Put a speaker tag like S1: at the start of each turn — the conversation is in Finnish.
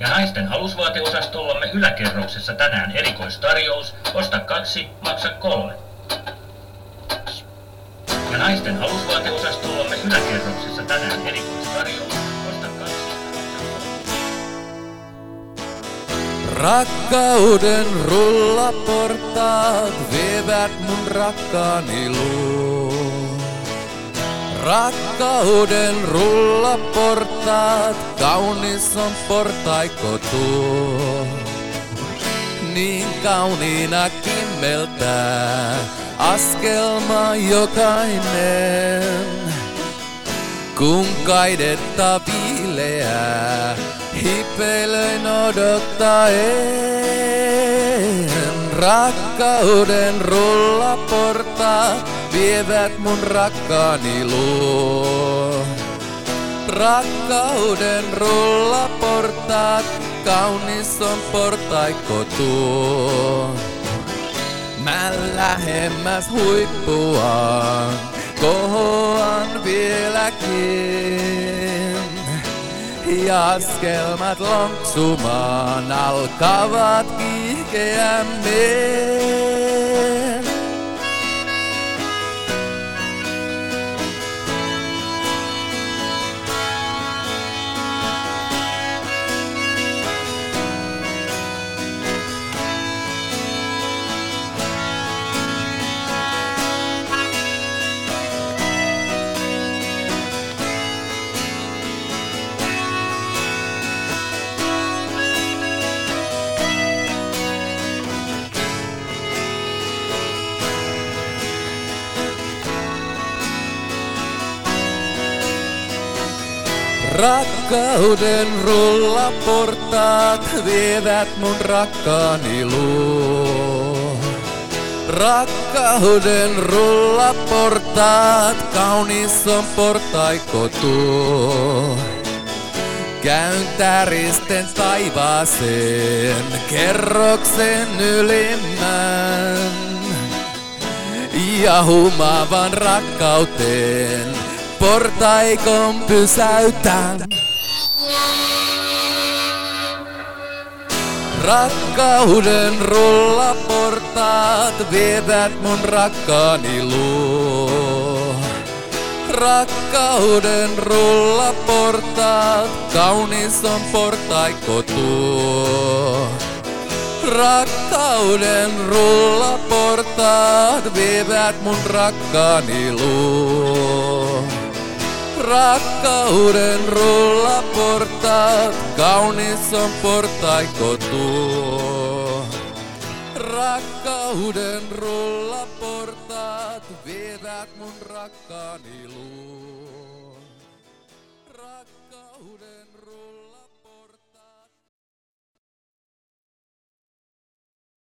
S1: Ja naisten alusvaateosastollamme yläkerroksessa tänään erikoistarjous, osta kaksi, maksa kolme. Ja naisten alusvaateosastollamme yläkerroksessa tänään erikoistarjous, osta kaksi, maksa kolme.
S2: Rakkauden rullaportaat vievät mun rakkaani luo. Rakkauden rullaportaat, kaunis on portaiko tuo. Niin kauniina kimmeltää askelma jokainen. Kun kaidetta viileää, hipeilöin odottaen. Rakkauden rullaportaat vievät mun rakkaani luo. Rakkauden rullaportaat, kaunis on portaikko tuo. Mä lähemmäs huippuaan, kohoan vieläkin. Ja askelmat lonksumaan alkavat kiihkeämmin. Rakkauden rullaportaat vievät mun rakkaani luo. Rakkauden rullaportaat, kaunis on portaikko tuo. Käyn täristen taivaaseen, kerroksen ylimmän. Ja humaavan rakkauteen, portaikon pysäytän. Rakkauden rullaportaat vievät mun rakkaani luo. Rakkauden rullaportaat, kaunis on portaikko tuo. Rakkauden rullaportaat vievät mun rakkaani luo. Rakkauden rullaportaat, kaunis on portaikko tuo. Rakkauden rullaportaat vievät mun rakkaani luo. Rakkauden rulla